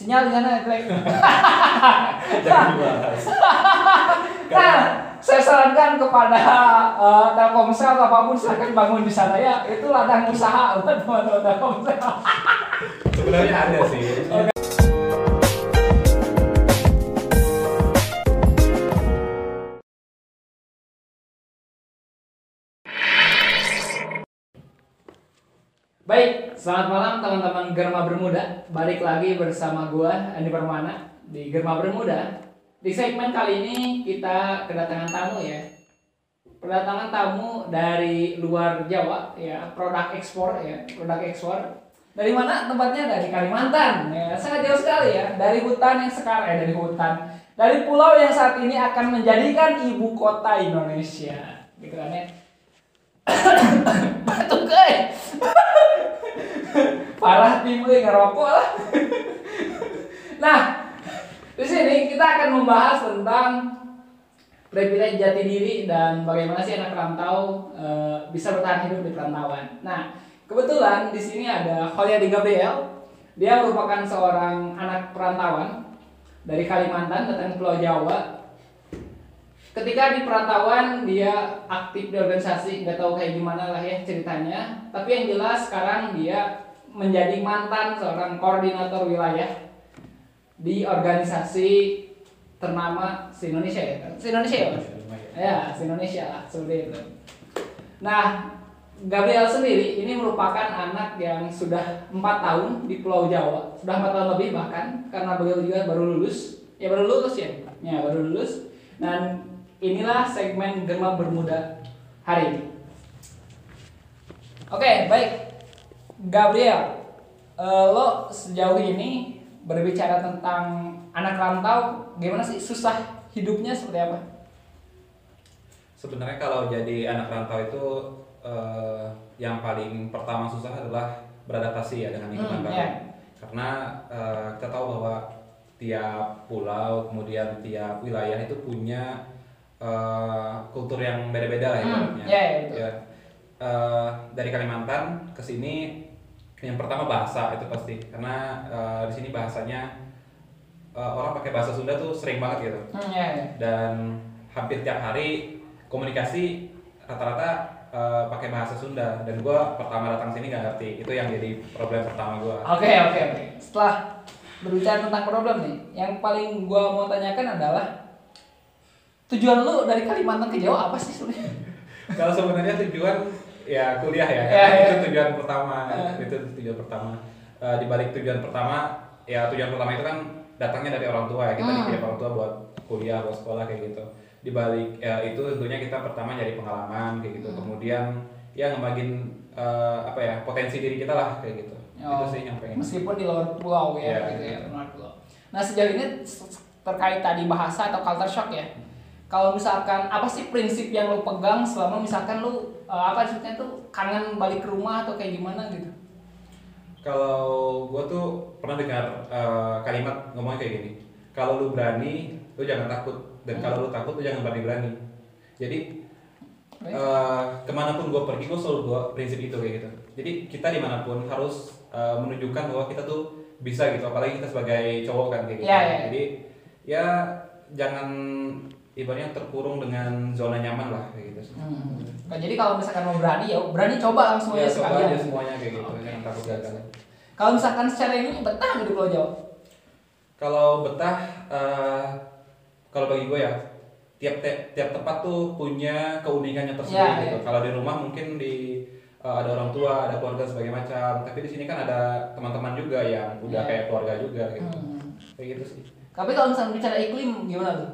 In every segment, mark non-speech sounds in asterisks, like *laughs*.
Sinyal di sana jelek. *laughs* Jangan dibahas. *laughs* Nah, saya sarankan kepada eh, Telkomsel atau apa pun silahkan bangun di sana ya. Itu ladang usaha buat *laughs* teman-teman Telkomsel. Sebenarnya ada sih. Baik, selamat malam teman-teman Germa Bermuda. Balik lagi bersama gua Andi Permana di Germa Bermuda. Di segmen kali ini kita kedatangan tamu ya. Kedatangan tamu dari luar Jawa ya, produk ekspor ya, produk ekspor. Dari mana tempatnya? Dari Kalimantan ya, sangat jauh sekali ya. Dari hutan yang sekarang eh dari hutan, dari pulau yang saat ini akan menjadikan ibu kota Indonesia. Gitu kan ya. *coughs* Batuk guys parah tim gue ngerokok lah. nah, di sini kita akan membahas tentang privilege jati diri dan bagaimana sih anak rantau e, bisa bertahan hidup di perantauan. Nah, kebetulan di sini ada Holyadi Gabriel. Dia merupakan seorang anak perantauan dari Kalimantan datang ke Pulau Jawa. Ketika di perantauan dia aktif di organisasi, nggak tahu kayak gimana lah ya ceritanya. Tapi yang jelas sekarang dia menjadi mantan seorang koordinator wilayah di organisasi ternama se Indonesia ya? Se Indonesia ya ya se Indonesia lah seperti itu. Nah Gabriel sendiri ini merupakan anak yang sudah empat tahun di Pulau Jawa. Sudah empat tahun lebih bahkan karena beliau juga baru lulus. Ya baru lulus ya? Ya baru lulus. Dan inilah segmen Germa Bermuda hari ini oke baik Gabriel, eh, lo sejauh ini berbicara tentang anak rantau, gimana sih susah hidupnya seperti apa? Sebenarnya kalau jadi anak rantau itu eh, yang paling pertama susah adalah beradaptasi ya dengan lingkungan Hmm, baru. ya. Karena eh, kita tahu bahwa tiap pulau kemudian tiap wilayah itu punya eh, kultur yang beda-beda lah Hmm, ibaratnya. ya, ya, betul. Ya. Eh, dari Kalimantan ke sini yang pertama bahasa itu pasti karena eh, di sini bahasanya eh, orang pakai bahasa Sunda tuh sering banget gitu Hmm, ya, ya. dan hampir tiap hari komunikasi rata-rata eh, pakai bahasa Sunda dan gue pertama datang sini nggak ngerti itu yang jadi problem pertama gue Oke, oke, oke. Setelah berbicara tentang problem nih, yang paling gua mau tanyakan adalah tujuan lu dari Kalimantan ke Jawa apa sih sebenarnya? *laughs* kalau sebenarnya tujuan ya kuliah ya, Ya, ya. itu tujuan pertama Ya. itu tujuan pertama Eh, di balik tujuan pertama ya tujuan pertama itu kan datangnya dari orang tua ya kita Hmm. dikirim orang tua buat kuliah buat sekolah kayak gitu di balik ya, itu tentunya kita pertama nyari pengalaman kayak gitu Hmm. kemudian ya ngebagin eh, apa ya potensi diri kita lah kayak gitu itu sih yang pengen Meskipun di luar pulau ya, Iya, gitu ya, luar pulau. Nah sejauh ini terkait tadi bahasa atau culture shock ya. Kalau misalkan apa sih prinsip yang lu pegang selama misalkan lu eh, apa maksudnya tuh kangen balik ke rumah atau kayak gimana gitu? Kalau gue tuh pernah dengar eh, kalimat ngomongnya kayak gini, kalau lu berani, lu jangan takut, dan Hmm. kalau lu takut, lu jangan berani berani. Jadi eh, ke mana pun gue pergi, gue selalu bawa prinsip itu kayak gitu. Jadi kita di mana pun harus eh, menunjukkan bahwa kita tuh bisa gitu, apalagi kita sebagai cowok kan kayak gitu. Iya, iya. Jadi ya jangan ibaratnya terkurung dengan zona nyaman lah kayak gitu. Hmm. Nah, jadi kalau misalkan mau berani ya berani coba langsung Ya aja coba sekalian. aja semuanya kayak gitu, Oke. jangan takut gagal. Kalau misalkan secara ini betah nggak di Pulau Jawa? Kalau betah, eh, kalau bagi gue ya, tiap te- tiap tempat tuh punya keunikannya tersendiri Ya, gitu. ya. Kalau di rumah mungkin di eh, ada orang tua, ada keluarga sebagai macam. Tapi di sini kan ada teman-teman juga yang udah Ya. kayak keluarga juga gitu. Hmm. Kayak gitu sih. Tapi kalau misalkan bicara iklim gimana tuh?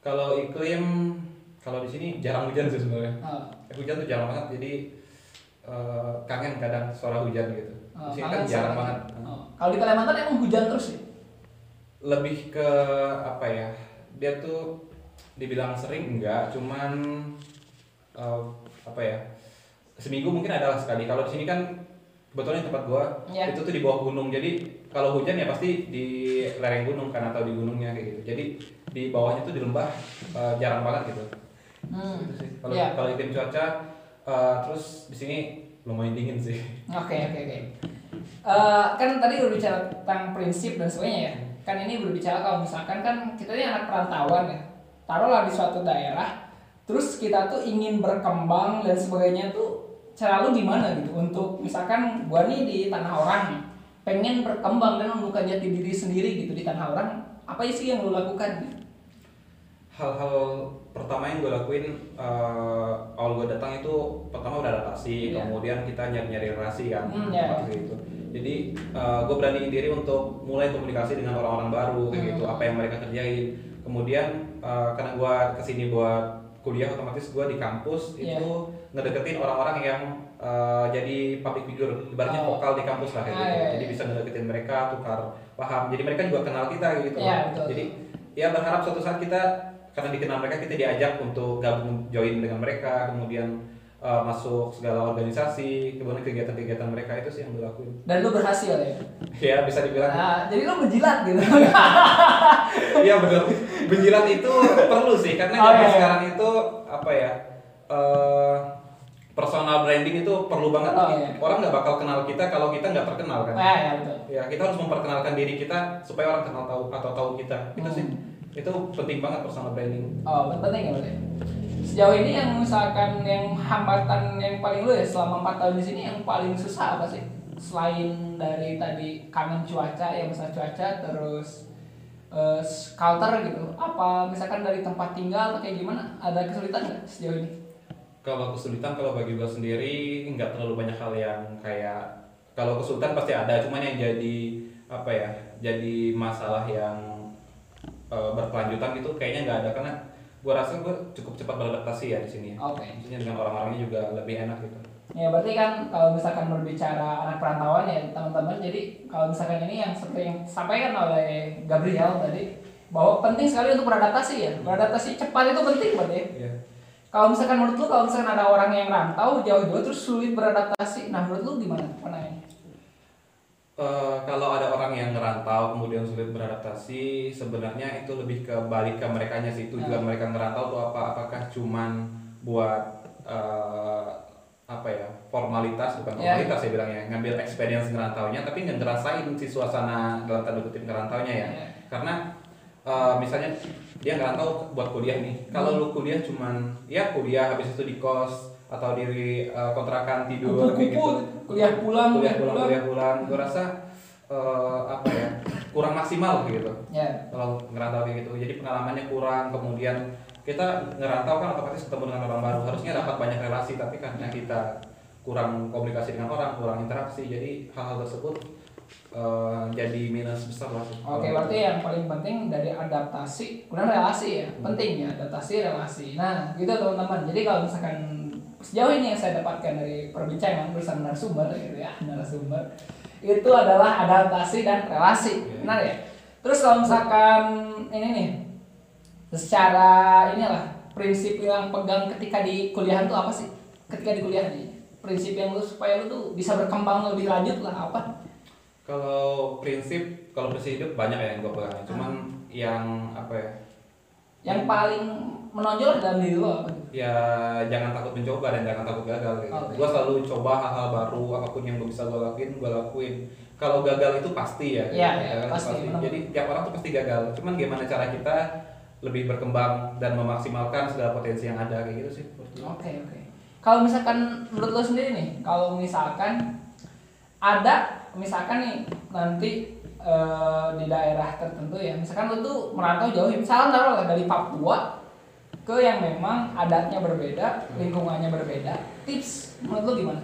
Kalau iklim, kalau di sini jarang hujan sih sebenarnya. Eh, Hujan tuh jarang banget, jadi eh, kangen kadang suara hujan gitu. Di sini kan jarang banget. Oh. Kalau di Kalimantan emang hujan terus ya? lebih ke apa ya dia tuh dibilang sering enggak cuman eh, apa ya seminggu mungkin adalah sekali kalau di sini kan kebetulan tempat gua Iya. itu tuh di bawah gunung jadi kalau hujan ya pasti di lereng gunung kan atau di gunungnya kayak gitu jadi di bawahnya tuh di lembah eh, jarang banget gitu Hmm. Gitu sih. kalau Iya. kalau iklim cuaca eh, terus di sini lumayan dingin sih Oke oke oke. Eh, kan tadi udah bicara tentang prinsip dan sebagainya ya. Kan ini berbicara kalau misalkan kan kita ini anak perantauan ya. Taruhlah di suatu daerah, terus kita tuh ingin berkembang dan sebagainya tuh cara lu gimana gitu untuk misalkan gua nih di tanah orang nih, pengen berkembang dan membuka jati diri sendiri gitu di tanah orang, apa sih yang lu lakukan? Hal-hal pertama yang gue lakuin eh, awal gue datang itu pertama udah adaptasi Iya. kemudian kita nyari-nyari relasi kan iya. waktu itu jadi gue beraniin diri untuk mulai komunikasi dengan orang-orang baru kayak Hmm. gitu apa yang mereka kerjain kemudian eh, karena gue ke sini buat kuliah otomatis gue di kampus Iya. itu ngedeketin orang-orang yang eh, jadi public figure ibaratnya Oh. vokal di kampus lah kayak Ah, gitu iya, iya. jadi bisa ngedeketin mereka tukar paham jadi mereka juga kenal kita gitu Iya, loh. betul. jadi ya berharap suatu saat kita karena dikenal mereka kita diajak untuk gabung join dengan mereka kemudian uh, masuk segala organisasi kemudian kegiatan-kegiatan mereka itu sih yang gue lakuin Dan lu berhasil ya. ya bisa dibilang Nah, jadi lu menjilat gitu. *laughs* iya benar benjilat itu perlu sih karena Oh, zaman iya. sekarang itu apa ya uh, personal branding itu perlu banget Oh, iya. orang nggak bakal kenal kita kalau kita nggak terkenal kan ya, ya betul. ya kita harus memperkenalkan diri kita supaya orang kenal tahu atau tahu kita itu Hmm. sih itu penting banget personal branding Oh, penting ya berarti. Sejauh ini yang misalkan yang hambatan yang paling lu ya selama 4 tahun di sini yang paling susah apa sih? Selain dari tadi kangen cuaca ya masalah cuaca terus eh, culture gitu. Apa misalkan dari tempat tinggal atau kayak gimana? Ada kesulitan nggak sejauh ini? Kalau kesulitan kalau bagi gue sendiri nggak terlalu banyak hal yang kayak kalau kesulitan pasti ada, cuman yang jadi apa ya, jadi masalah yang eh, berkelanjutan gitu kayaknya nggak ada karena gue rasa gue cukup cepat beradaptasi ya di sini. ya. Oke. Maksudnya dengan orang-orangnya juga lebih enak gitu. Ya berarti kan kalau misalkan berbicara anak perantauan ya teman-teman jadi kalau misalkan ini yang seperti yang disampaikan oleh Gabriel tadi bahwa penting sekali untuk beradaptasi ya beradaptasi cepat itu penting berarti ya. Iya. Kalau misalkan menurut lu kalau misalkan ada orang yang rantau jauh-jauh terus sulit beradaptasi, nah menurut lu gimana pandangannya? Eh, kalau ada orang yang ngerantau kemudian sulit beradaptasi, sebenarnya itu lebih ke balik ke mereka sih. Tujuan mereka ngerantau tuh apa? Apakah cuman buat eh, apa ya? Formalitas bukan Ya. formalitas saya bilangnya. Ngambil experience ngerantaunya tapi nggak ngerasain si suasana dalam tanda kutip ngerantaunya ya. Ya. karena eh, misalnya dia ngerantau buat kuliah nih. Kalau lu kuliah cuman ya kuliah habis itu di kos atau di eh, kontrakan tidur kayak Kupu-kupu, gitu. kuliah pulang, kuliah pulang kuliah pulang. gue rasa eh, apa ya kurang maksimal gitu. Ya. kalau ngerantau kayak gitu. Jadi pengalamannya kurang kemudian kita ngerantau kan otomatis ketemu dengan orang baru. Harusnya dapat banyak relasi tapi karena kita kurang komunikasi dengan orang kurang interaksi jadi hal-hal tersebut eh, jadi minus besar lah. Oke, berarti yang paling penting dari adaptasi, kemudian relasi ya, penting ya adaptasi relasi. Nah, gitu teman-teman. Jadi kalau misalkan sejauh ini yang saya dapatkan dari perbincangan bersama narasumber gitu ya, narasumber itu adalah adaptasi dan relasi, Oke. benar ya. Terus kalau misalkan ini nih, secara inilah prinsip yang pegang ketika di kuliahan tuh apa sih? Ketika di kuliah nih, prinsip yang lu supaya lu tuh bisa berkembang lebih lanjut lah apa? kalau prinsip kalau prinsip hidup banyak ya yang gue pegang cuman yang apa ya Yang paling menonjol dalam diri lo apa? ya jangan takut mencoba dan jangan takut gagal gitu. Oke. Gue selalu coba hal-hal baru apa pun yang gue bisa gue lakuin gue lakuin. Kalau gagal itu pasti ya. Iya, gitu. iya, kan, pasti, benar. Jadi tiap orang tuh pasti gagal. Cuman gimana cara kita lebih berkembang dan memaksimalkan segala potensi yang ada kayak gitu sih. Oke oke. Kalau misalkan menurut lo sendiri nih, kalau misalkan ada misalkan nih nanti eh, di daerah tertentu ya, misalkan lo tuh merantau jauh, misalkan taruhlah dari Papua ke yang memang adatnya berbeda, lingkungannya berbeda, tips menurut lo gimana?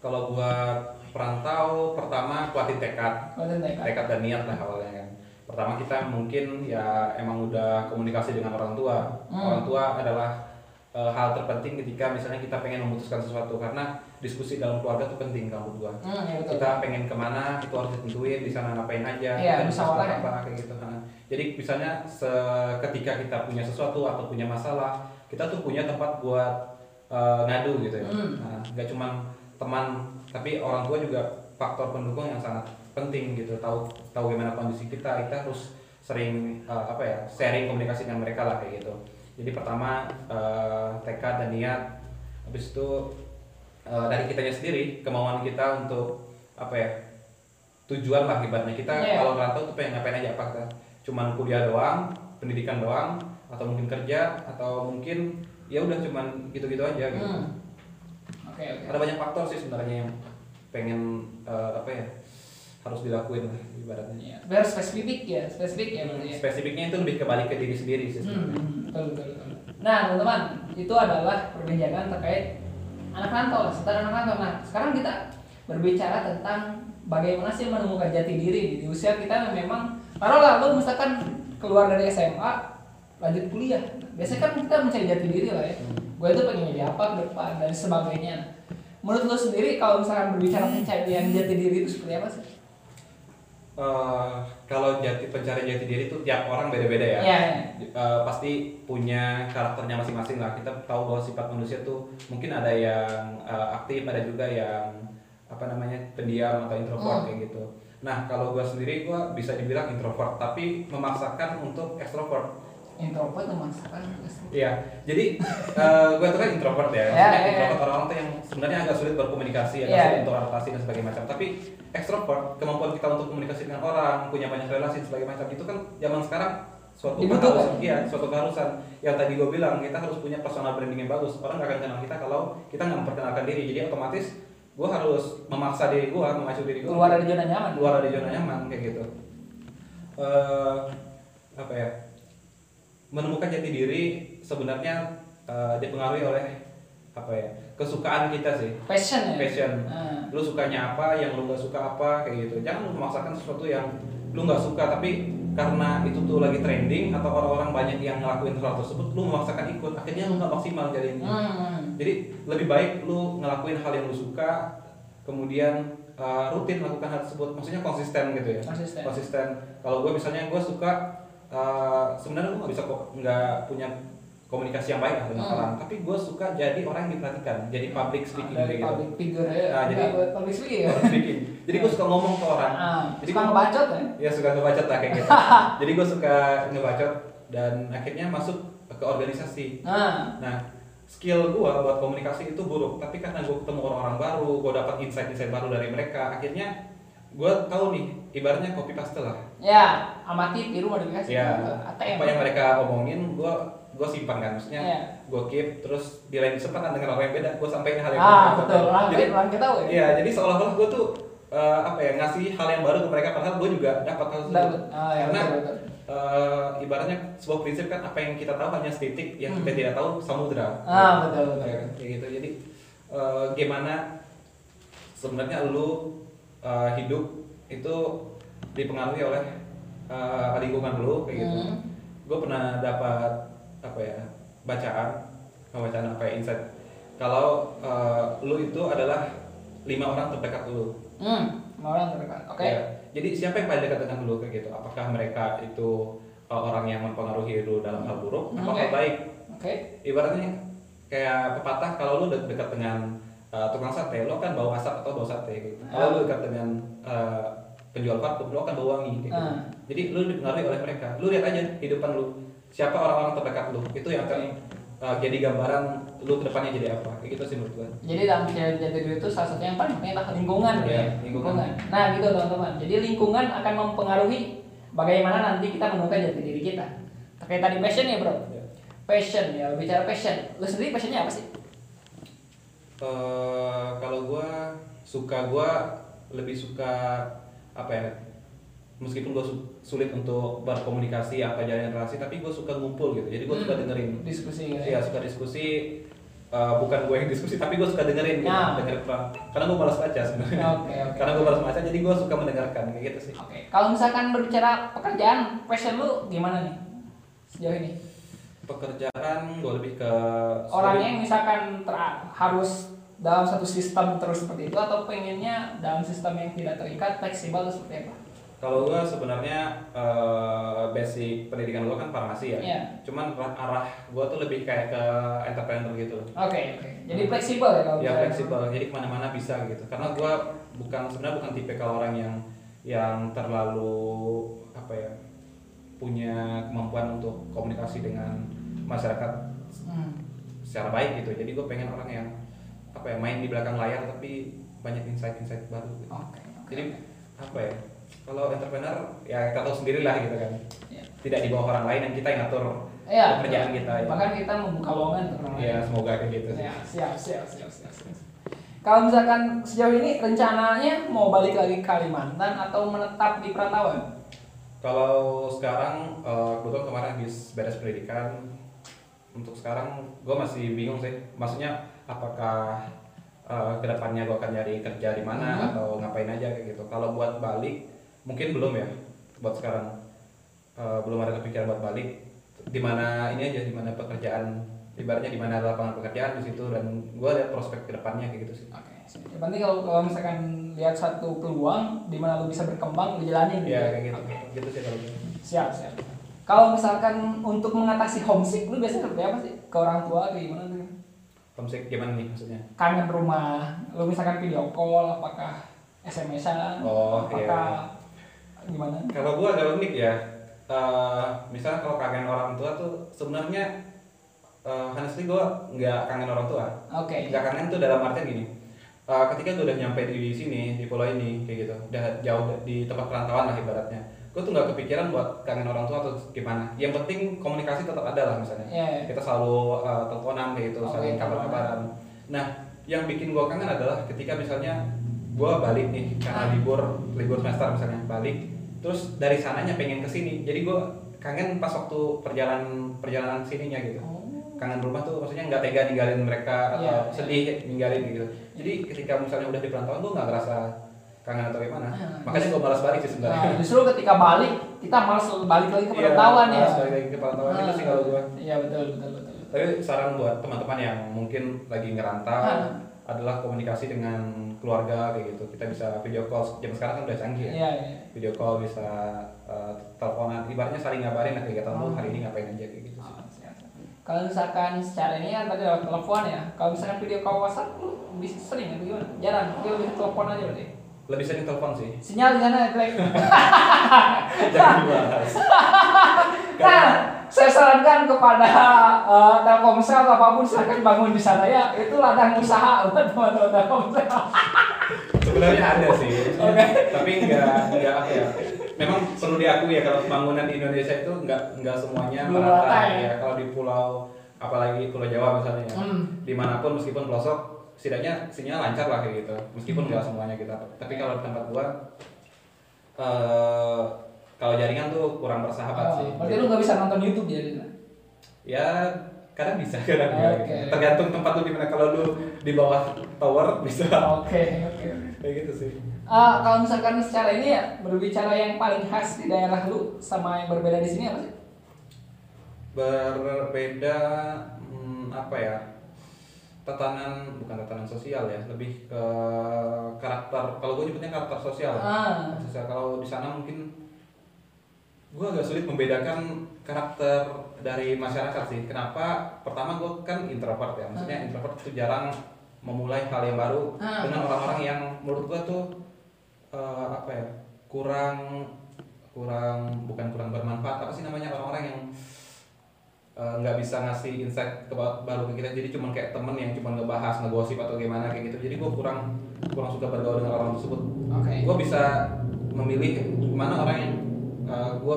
Kalau buat perantau pertama kuatin tekad, Konten TK. tekad dan niat lah awalnya kan. Pertama kita mungkin ya emang udah komunikasi dengan orang tua. Hmm. Orang tua adalah eh, hal terpenting ketika misalnya kita pengen memutuskan sesuatu. Karena diskusi dalam keluarga tuh penting kamu berdua. Hmm, ya betul. kita pengen ke mana itu harus ditentuin di sana ngapain aja. Kita bisa apa kayak gitu Nah, jadi misalnya ketika kita punya sesuatu atau punya masalah kita tuh punya tempat buat eh, ngadu gitu ya. Hmm. nah, nggak cuman teman tapi orang tua juga faktor pendukung yang sangat penting gitu. Tahu tahu gimana kondisi kita kita harus sering eh, apa ya sharing komunikasi dengan mereka lah kayak gitu jadi pertama eh, tekad dan niat habis itu eh, dari kitanya sendiri kemauan kita untuk apa ya tujuan lah ibaratnya kita Iya. kalau ngerantau tuh pengen ngapain aja apa kita cuman kuliah doang pendidikan doang atau mungkin kerja atau mungkin ya udah cuman gitu-gitu aja gitu Hmm. Oke oke. ada banyak faktor sih sebenarnya yang pengen eh, apa ya harus dilakuin lah ibaratnya Iya. Biar spesifik ya, spesifik ya berarti ya. spesifiknya itu lebih kebalik ke diri sendiri sih sebenarnya. Hmm, Nah, teman-teman, itu adalah perbincangan terkait anak rantau, lah, sekitar anak rantau. Nah, sekarang kita berbicara tentang bagaimana sih menemukan jati diri di usia kita yang memang taruhlah lu misalkan keluar dari SMA lanjut kuliah. Biasanya kan kita mencari jati diri lah ya. Gue tuh pengen jadi apa ke depan dan sebagainya. Menurut lu sendiri kalau misalkan berbicara pencarian jati diri itu seperti apa sih? Eh, kalau jati pencari jati diri itu tiap orang beda-beda ya. Iya. Eh, pasti punya karakternya masing-masing lah. Kita tahu bahwa sifat manusia tuh mungkin ada yang eh, aktif, ada juga yang apa namanya pendiam atau introvert Hmm. kayak gitu. Nah kalau gua sendiri gua bisa dibilang introvert, tapi memaksakan untuk extrovert. Introvert memaksakan Iya, jadi eh gue tuh kan introvert ya, Ya, maksudnya ya, ya. introvert orang-orang tuh yang sebenarnya agak sulit berkomunikasi, agak Ya, sulit untuk adaptasi dan sebagainya macam. Tapi ekstrovert, kemampuan kita untuk komunikasi dengan orang, punya banyak relasi dan sebagainya macam itu kan zaman sekarang suatu keharusan, iya, suatu keharusan. Yang tadi gue bilang kita harus punya personal branding yang bagus. Orang gak akan kenal kita kalau kita nggak memperkenalkan diri. Jadi otomatis gue harus memaksa diri gue, memacu diri gue keluar dari zona nyaman. keluar dari zona nyaman kayak gitu eh apa ya menemukan jati diri sebenarnya eh, dipengaruhi oleh apa ya kesukaan kita sih Passion ya. passion Nah. lu sukanya apa yang lu gak suka apa kayak gitu jangan lu memaksakan sesuatu yang lu nggak suka tapi karena itu tuh lagi trending atau orang-orang banyak yang ngelakuin hal tersebut lu memaksakan ikut akhirnya lu nggak maksimal jadinya Hmm. jadi lebih baik lu ngelakuin hal yang lu suka, kemudian uh, rutin melakukan hal tersebut. Maksudnya konsisten gitu ya. Konsisten. Kalau gue misalnya gue suka, uh, sebenarnya gue nggak bisa kok nggak punya komunikasi yang baik lah dengan Hmm. orang. Tapi gue suka jadi orang yang diperhatikan, jadi public speaking dari gitu. public figure ya. Nah, jadi- public speaking ya. Speaking. Jadi gue suka ngomong ke orang. Ah, Jadi suka ngebacot ya. Ya suka ngebacot lah kayak gitu. *laughs* jadi gue suka ngebacot dan akhirnya masuk ke organisasi. Nah, Nah, skill gua buat komunikasi itu buruk, tapi karena gua ketemu orang-orang baru, gua dapat insight-insight baru dari mereka, akhirnya gua tahu nih, ibaratnya copy paste lah. ya amati tiru modifikasi. Ya, ATM. apa yang mereka omongin, gua gua simpan kan, maksudnya Iya. gua keep, terus di lain kesempatan dengan orang yang beda, gua sampaikan hal yang Ah, berbeda. betul. Orang Jadi, orang kita tahu ya. iya, jadi seolah-olah gua tuh eh, apa ya ngasih hal yang baru ke mereka, padahal gua juga dapat hal tersebut. Ah, ya, Karena betul, betul. eh, ibaratnya sebuah prinsip kan apa yang kita tahu hanya setitik, yang kita Hmm. tidak tahu samudra. Ah, betul, betul. Ya, kayak gitu. Jadi eh, gimana sebenarnya lu eh, hidup itu dipengaruhi oleh eh, lingkungan lu kayak gitu. Hmm. Gue pernah dapat apa ya bacaan, bacaan apa ya insight. Kalau eh, lu itu adalah lima orang terdekat lu. Hmm, sama orang terdekat. Oke. Ya, jadi siapa yang paling dekat dengan lu kayak gitu? Apakah mereka itu uh, orang yang mempengaruhi lu dalam hal buruk? Hmm, Apakah oke. baik? Oke. Ibaratnya kayak pepatah kalau lu de- dekat dengan uh, tukang sate, lu akan bau asap atau bau sate gitu. Kalau Ah. lu dekat dengan uh, penjual parfum, lu akan bau wangi gitu. Ah. Jadi lu dipengaruhi oleh mereka. Lu lihat aja kehidupan lu. Siapa orang-orang terdekat lu? Itu yang akan uh, jadi gambaran lu ke depannya jadi apa. Kayak gitu sih menurut gua. Jadi dalam jati diri itu salah satu yang paling penting adalah lingkungan Iya, ya. lingkungan. Nah gitu teman-teman. Jadi lingkungan akan mempengaruhi bagaimana nanti kita menemukan jati diri kita. Terkait tadi passion ya bro. Ya. Passion ya bicara passion. Lu sendiri passionnya apa sih? Eh, kalau gua suka gua lebih suka apa ya meskipun gue sulit untuk berkomunikasi apa jalan relasi tapi gue suka ngumpul gitu jadi gue suka Hmm. dengerin Diskusi gitu ya suka diskusi eh, bukan gue yang diskusi tapi gue suka dengerin gitu Nah. orang karena gue malas baca sebenarnya Oke oke. karena gue malas baca jadi gue suka mendengarkan kayak gitu sih Oke. Kalau misalkan berbicara pekerjaan, passion lu gimana nih sejauh ini? Pekerjaan gue lebih ke Orangnya yang misalkan ter- harus dalam satu sistem terus seperti itu atau pengennya dalam sistem yang tidak terikat, fleksibel atau seperti apa? Kalau gue sebenarnya eh, basic pendidikan gue kan farmasi ya. Iya. Cuman arah- gue tuh lebih kayak ke entrepreneur gitu. Oke oke. Jadi fleksibel ya kalau Ya fleksibel, jadi ke mana-mana bisa gitu. Karena gue bukan sebenarnya bukan tipikal orang yang yang terlalu apa ya punya kemampuan untuk komunikasi dengan masyarakat Hmm. secara baik gitu. Jadi gue pengen orang yang apa ya main di belakang layar tapi banyak insight-insight baru. Gitu. Oke jadi apa ya kalau entrepreneur ya kita tahu sendiri lah gitu kan Iya. tidak di bawah orang lain yang kita yang ngatur Iya. pekerjaan kita ya. Bahkan kita membuka lowongan untuk orang lain. ya semoga kayak gitu sih Ya, siap, siap, siap, siap, siap. Kalau misalkan sejauh ini rencananya mau balik lagi ke Kalimantan atau menetap di perantauan? Kalau sekarang eh, kebetulan kemarin habis beres pendidikan untuk sekarang gue masih bingung sih maksudnya apakah eh, ke depannya gue akan nyari kerja di mana Mhm. atau ngapain aja kayak gitu kalau buat balik mungkin belum ya buat sekarang Eh, belum ada kepikiran buat balik di mana ini aja di mana pekerjaan ibaratnya di mana lapangan pekerjaan di situ dan gue lihat prospek ke depannya kayak gitu sih Oke. Yang penting kalau kalau misalkan lihat satu peluang di mana lu bisa berkembang, lu jalanin. ya kayak gitu Oke. Gitu sih kalau gue. Siap, siap. Kalau misalkan untuk mengatasi homesick, lu biasanya seperti apa sih? Ke orang tua kayak gimana tuh? homesick gimana nih maksudnya Kangen rumah, lu misalkan video call, apakah SMS-an? Oh, apakah gimana? Kalau gua agak unik ya. Eh, misalnya kalau kangen orang tua tuh sebenarnya eh, honestly gua nggak kangen orang tua. Oke. Nggak kangen tuh dalam artian gini. Eh, ketika gua udah nyampe di sini di pulau ini kayak gitu, udah jauh di tempat perantauan lah ibaratnya. Gue tuh nggak kepikiran buat kangen orang tua atau gimana. Yang penting komunikasi tetap ada lah misalnya. Iya, iya. Kita selalu eh, teleponan kayak gitu, saling kabar-kabaran. Nah, yang bikin gua kangen adalah ketika misalnya gua balik nih karena Ah. libur libur semester misalnya balik terus dari sananya pengen ke sini jadi gue kangen pas waktu perjalanan perjalanan sininya gitu Oh. Kangen rumah tuh maksudnya nggak tega ninggalin mereka atau Iya. sedih ninggalin gitu jadi ketika misalnya udah di perantauan gue nggak ngerasa kangen atau gimana Ah. makanya gue malas balik sih sebenarnya Nah, justru ketika balik, kita malas balik lagi ke Iya, perantauan ya. malas balik lagi ke perantauan itu sih kalau gue Iya betul betul betul. tapi saran buat teman-teman yang mungkin lagi ngerantau Ah. adalah komunikasi dengan keluarga kayak gitu kita bisa video call zaman sekarang kan udah canggih ya Iya iya. video call bisa uh, teleponan ibaratnya saling ngabarin lah kegiatan lu Oh. hari ini ngapain aja kayak gitu sih. Kalau misalkan secara ini kan tadi lewat telepon ya. Kalau misalkan video call WhatsApp lu bisa sering atau gimana? Jarang. Dia lebih telepon aja berarti. lebih sering telepon sih Sinyal di sana jelek. *laughs* jangan dibahas *laughs* Nah, saya sarankan kepada eh, Telkomsel atau apa pun silakan bangun di sana ya. Itu ladang usaha buat teman-teman Telkomsel. sebenarnya ada sih *laughs* Oke. tapi nggak nggak apa ya memang perlu diakui ya kalau pembangunan di Indonesia itu nggak nggak semuanya merata rata ya. ya kalau di pulau apalagi pulau Jawa misalnya ya. Hmm. di mana pun meskipun pelosok setidaknya sinyal lancar lah kayak gitu meskipun Hmm. nggak semuanya kita tapi kalau di tempat gua eh kalau jaringan tuh kurang bersahabat Oh, sih berarti lu nggak bisa nonton YouTube ya di sana? ya kadang bisa kadang enggak Oke. gitu. tergantung tempat lu di mana kalau lu di bawah tower bisa Oke, oke. kayak gitu sih Eh, kalau misalkan secara ini ya berbicara yang paling khas di daerah lu sama yang berbeda di sini apa sih? berbeda hmm, apa ya tatanan bukan tatanan sosial ya lebih ke karakter kalau gue nyebutnya karakter sosial Ah. sosial kalau di sana mungkin gue agak sulit membedakan karakter dari masyarakat sih kenapa pertama gue kan introvert ya maksudnya Ah. introvert itu jarang memulai hal yang baru Ah. dengan orang-orang yang menurut gue tuh eh, apa ya kurang kurang bukan kurang bermanfaat apa sih namanya orang-orang yang eh, nggak bisa ngasih insight ke ba- baru ke kita. Jadi cuma kayak temen yang cuma ngebahas ngegosip atau gimana kayak gitu. Jadi gue kurang kurang suka bergaul dengan orang tersebut. Oke. gue bisa memilih mana orang yang gue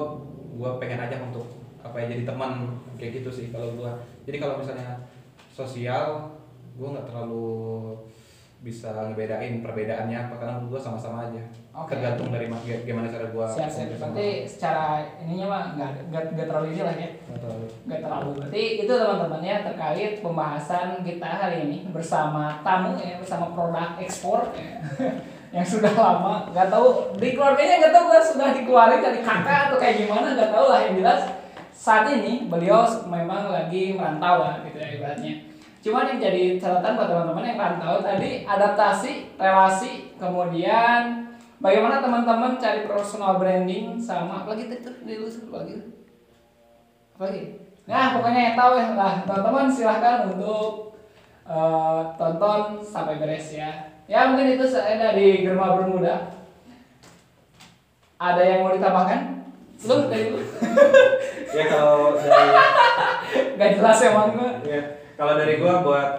gue pengen aja untuk apa ya jadi teman kayak gitu sih kalau gue jadi kalau misalnya sosial gue nggak terlalu bisa ngebedain perbedaannya apa karena menurut gue sama-sama aja Oke. tergantung dari ma- gimana cara gue Siap, siap. Berarti secara ininya mah nggak nggak nggak terlalu ini lah ya. Nggak terlalu. Berarti itu teman-teman ya terkait pembahasan kita hari ini bersama tamu ya bersama produk ekspor ya. *laughs* yang sudah lama nggak tahu di keluarganya nggak tahu gua sudah dikeluarin dari kakak atau kayak gimana nggak tahu lah yang jelas saat ini beliau memang lagi merantau lah gitu ya ibaratnya cuman yang jadi catatan buat teman-teman yang rantau tadi adaptasi relasi kemudian bagaimana teman-teman cari personal branding sama apa lagi tadi tuh di lu satu lagi apa lagi nah pokoknya yang tahu ya. Lah teman-teman silahkan untuk eh, tonton sampai beres ya. Ya mungkin itu saya dari Germa Bermuda. Ada yang mau ditambahkan? Lu dari lu *laughs* ya kalau dari *laughs* gak jelas emang gua ya kalau dari gue buat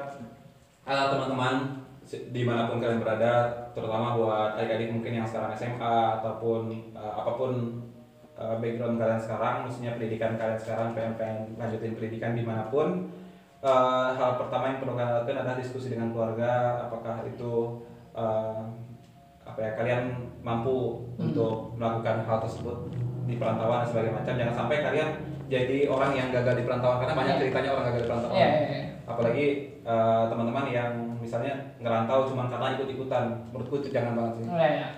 uh, teman-teman di mana pun kalian berada, terutama buat adik-adik mungkin yang sekarang SMA ataupun uh, apa pun uh, background kalian sekarang, maksudnya pendidikan kalian sekarang, pengen, pengen lanjutin pendidikan di mana pun, uh, hal pertama yang perlu kalian lakukan adalah diskusi dengan keluarga, apakah itu uh, apa ya kalian mampu Hmm. untuk melakukan hal tersebut di perantauan dan sebagainya macam. Jangan sampai kalian jadi orang yang gagal di perantauan karena banyak Iya. ceritanya orang gagal di perantauan Iya, iya, iya. apalagi eh, teman-teman yang misalnya ngerantau cuma karena ikut-ikutan menurutku itu jangan banget sih Iya, iya.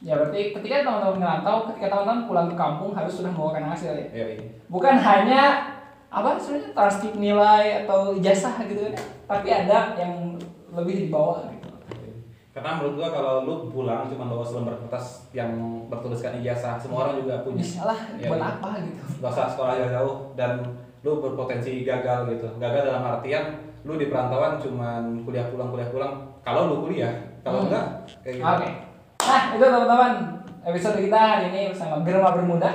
Ya berarti ketika teman-teman ngerantau, ketika teman-teman pulang ke kampung harus sudah membawakan hasil ya. ya ini Bukan hanya apa sebenarnya transkrip nilai atau ijazah gitu kan, tapi ada yang lebih dibawa gitu. Karena menurut gua kalau lu pulang cuma bawa selembar kertas yang bertuliskan ijazah semua orang juga punya Bisa lah, Iya, buat iya. apa gitu. gak usah sekolah jauh-jauh dan lu berpotensi gagal gitu gagal dalam artian lu di perantauan cuman kuliah pulang kuliah pulang kalau lu kuliah kalau Hmm. enggak kayak gitu Oke. Nah, itu teman-teman episode kita hari ini bersama Germa Bermuda.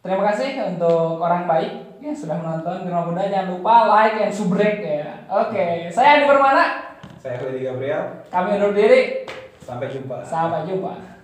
Terima kasih untuk orang baik yang sudah menonton Germa Bermuda. Jangan lupa like and subrek ya. Oke, saya Andi Permana. Saya Freddy Gabriel Kami undur diri. sampai jumpa Sampai jumpa.